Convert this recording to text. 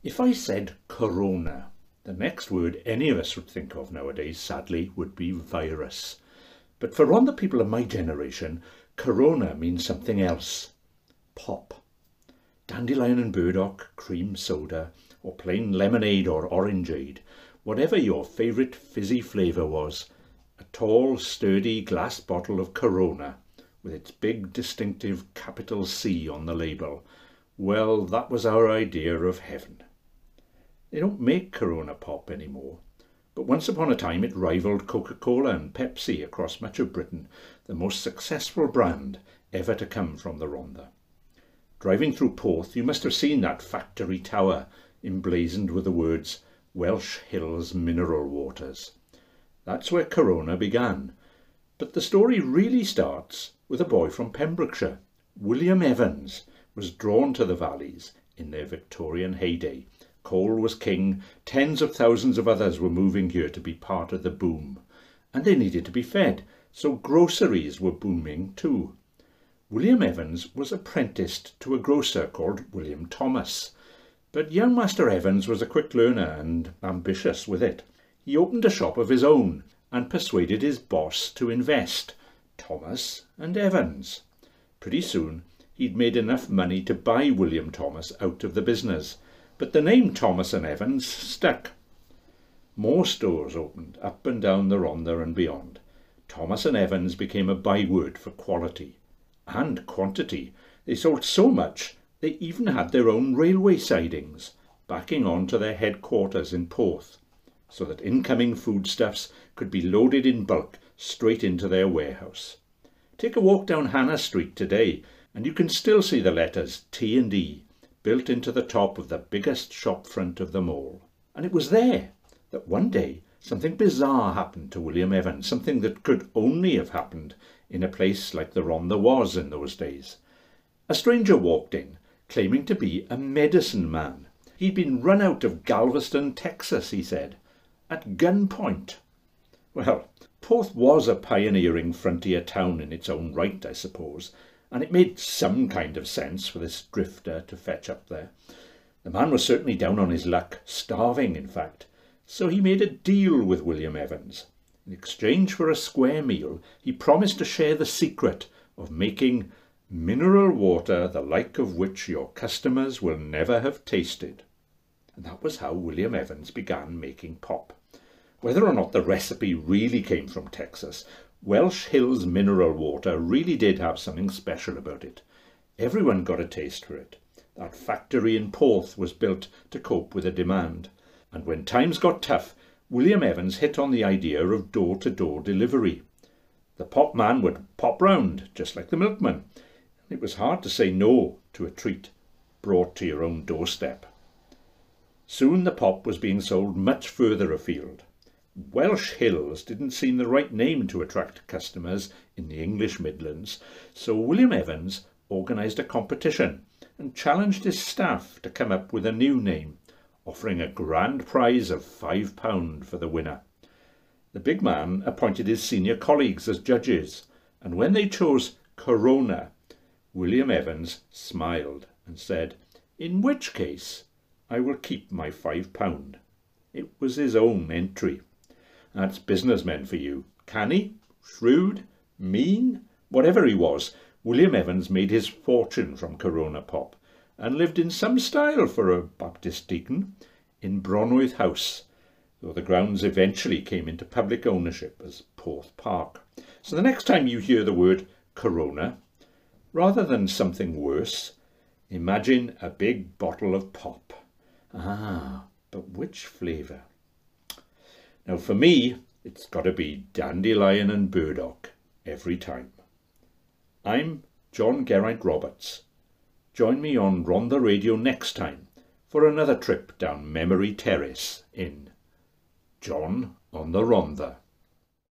If I said corona, the next word any of us would think of nowadays, sadly, would be virus. But for on the people of my generation, corona means something else. Pop. Dandelion and burdock, cream soda, or plain lemonade or orangeade, whatever your favourite fizzy flavour was, a tall, sturdy glass bottle of Corona, with its big distinctive capital C on the label, well, that was our idea of heaven. They don't make Corona Pop anymore, but once upon a time it rivaled Coca-Cola and Pepsi across much of Britain, the most successful brand ever to come from the Rhondda. Driving through Porth, you must have seen that factory tower emblazoned with the words Welsh Hills Mineral Waters. That's where Corona began. But the story really starts with a boy from Pembrokeshire. William Evans was drawn to the valleys in their Victorian heyday. Coal was king, tens of thousands of others were moving here to be part of the boom. And they needed to be fed, so groceries were booming too. William Evans was apprenticed to a grocer called William Thomas. But young Master Evans was a quick learner and ambitious with it. He opened a shop of his own and persuaded his boss to invest, Thomas and Evans. Pretty soon he'd made enough money to buy William Thomas out of the business, but the name Thomas and Evans stuck. More stores opened up and down the Rhondda and beyond. Thomas and Evans became a byword for quality and quantity. They sold so much they even had their own railway sidings, backing on to their headquarters in Porth, so that incoming foodstuffs could be loaded in bulk straight into their warehouse. Take a walk down Hannah Street today, and you can still see the letters T and E built into the top of the biggest shop front of them all. And it was there that one day something bizarre happened to William Evans, something that could only have happened in a place like the Rhondda was in those days. A stranger walked in, claiming to be a medicine man. He'd been run out of Galveston, Texas, he said, at gunpoint. Well, Porth was a pioneering frontier town in its own right, I suppose, and it made some kind of sense for this drifter to fetch up there. The man was certainly down on his luck, starving in fact, so he made a deal with William Evans. In exchange for a square meal, he promised to share the secret of making mineral water the like of which your customers will never have tasted. And that was how William Evans began making pop. Whether or not the recipe really came from Texas, Welsh Hills mineral water really did have something special about it. Everyone got a taste for it. That factory in Porth was built to cope with the demand. And when times got tough, William Evans hit on the idea of door-to-door delivery. The pop man would pop round, just like the milkman. And it was hard to say no to a treat brought to your own doorstep. Soon the pop was being sold much further afield. Welsh Hills didn't seem the right name to attract customers in the English Midlands, so William Evans organised a competition and challenged his staff to come up with a new name offering a grand prize of £5 for the winner. The big man appointed his senior colleagues as judges, and when they chose Corona, William Evans smiled and said, In which case I will keep my £5. It was his own entry. That's businessmen for you. Canny, shrewd, mean, whatever he was, William Evans made his fortune from Corona Pop and lived in some style for a Baptist deacon in Bronwydd House, though the grounds eventually came into public ownership as Porth Park. So the next time you hear the word Corona, rather than something worse, imagine a big bottle of pop. Ah, but which flavour? Now for me, it's got to be dandelion and burdock every time. I'm John Geraint Roberts Join me on Rhondda Radio next time for another trip down memory terrace in John on the Rhondda.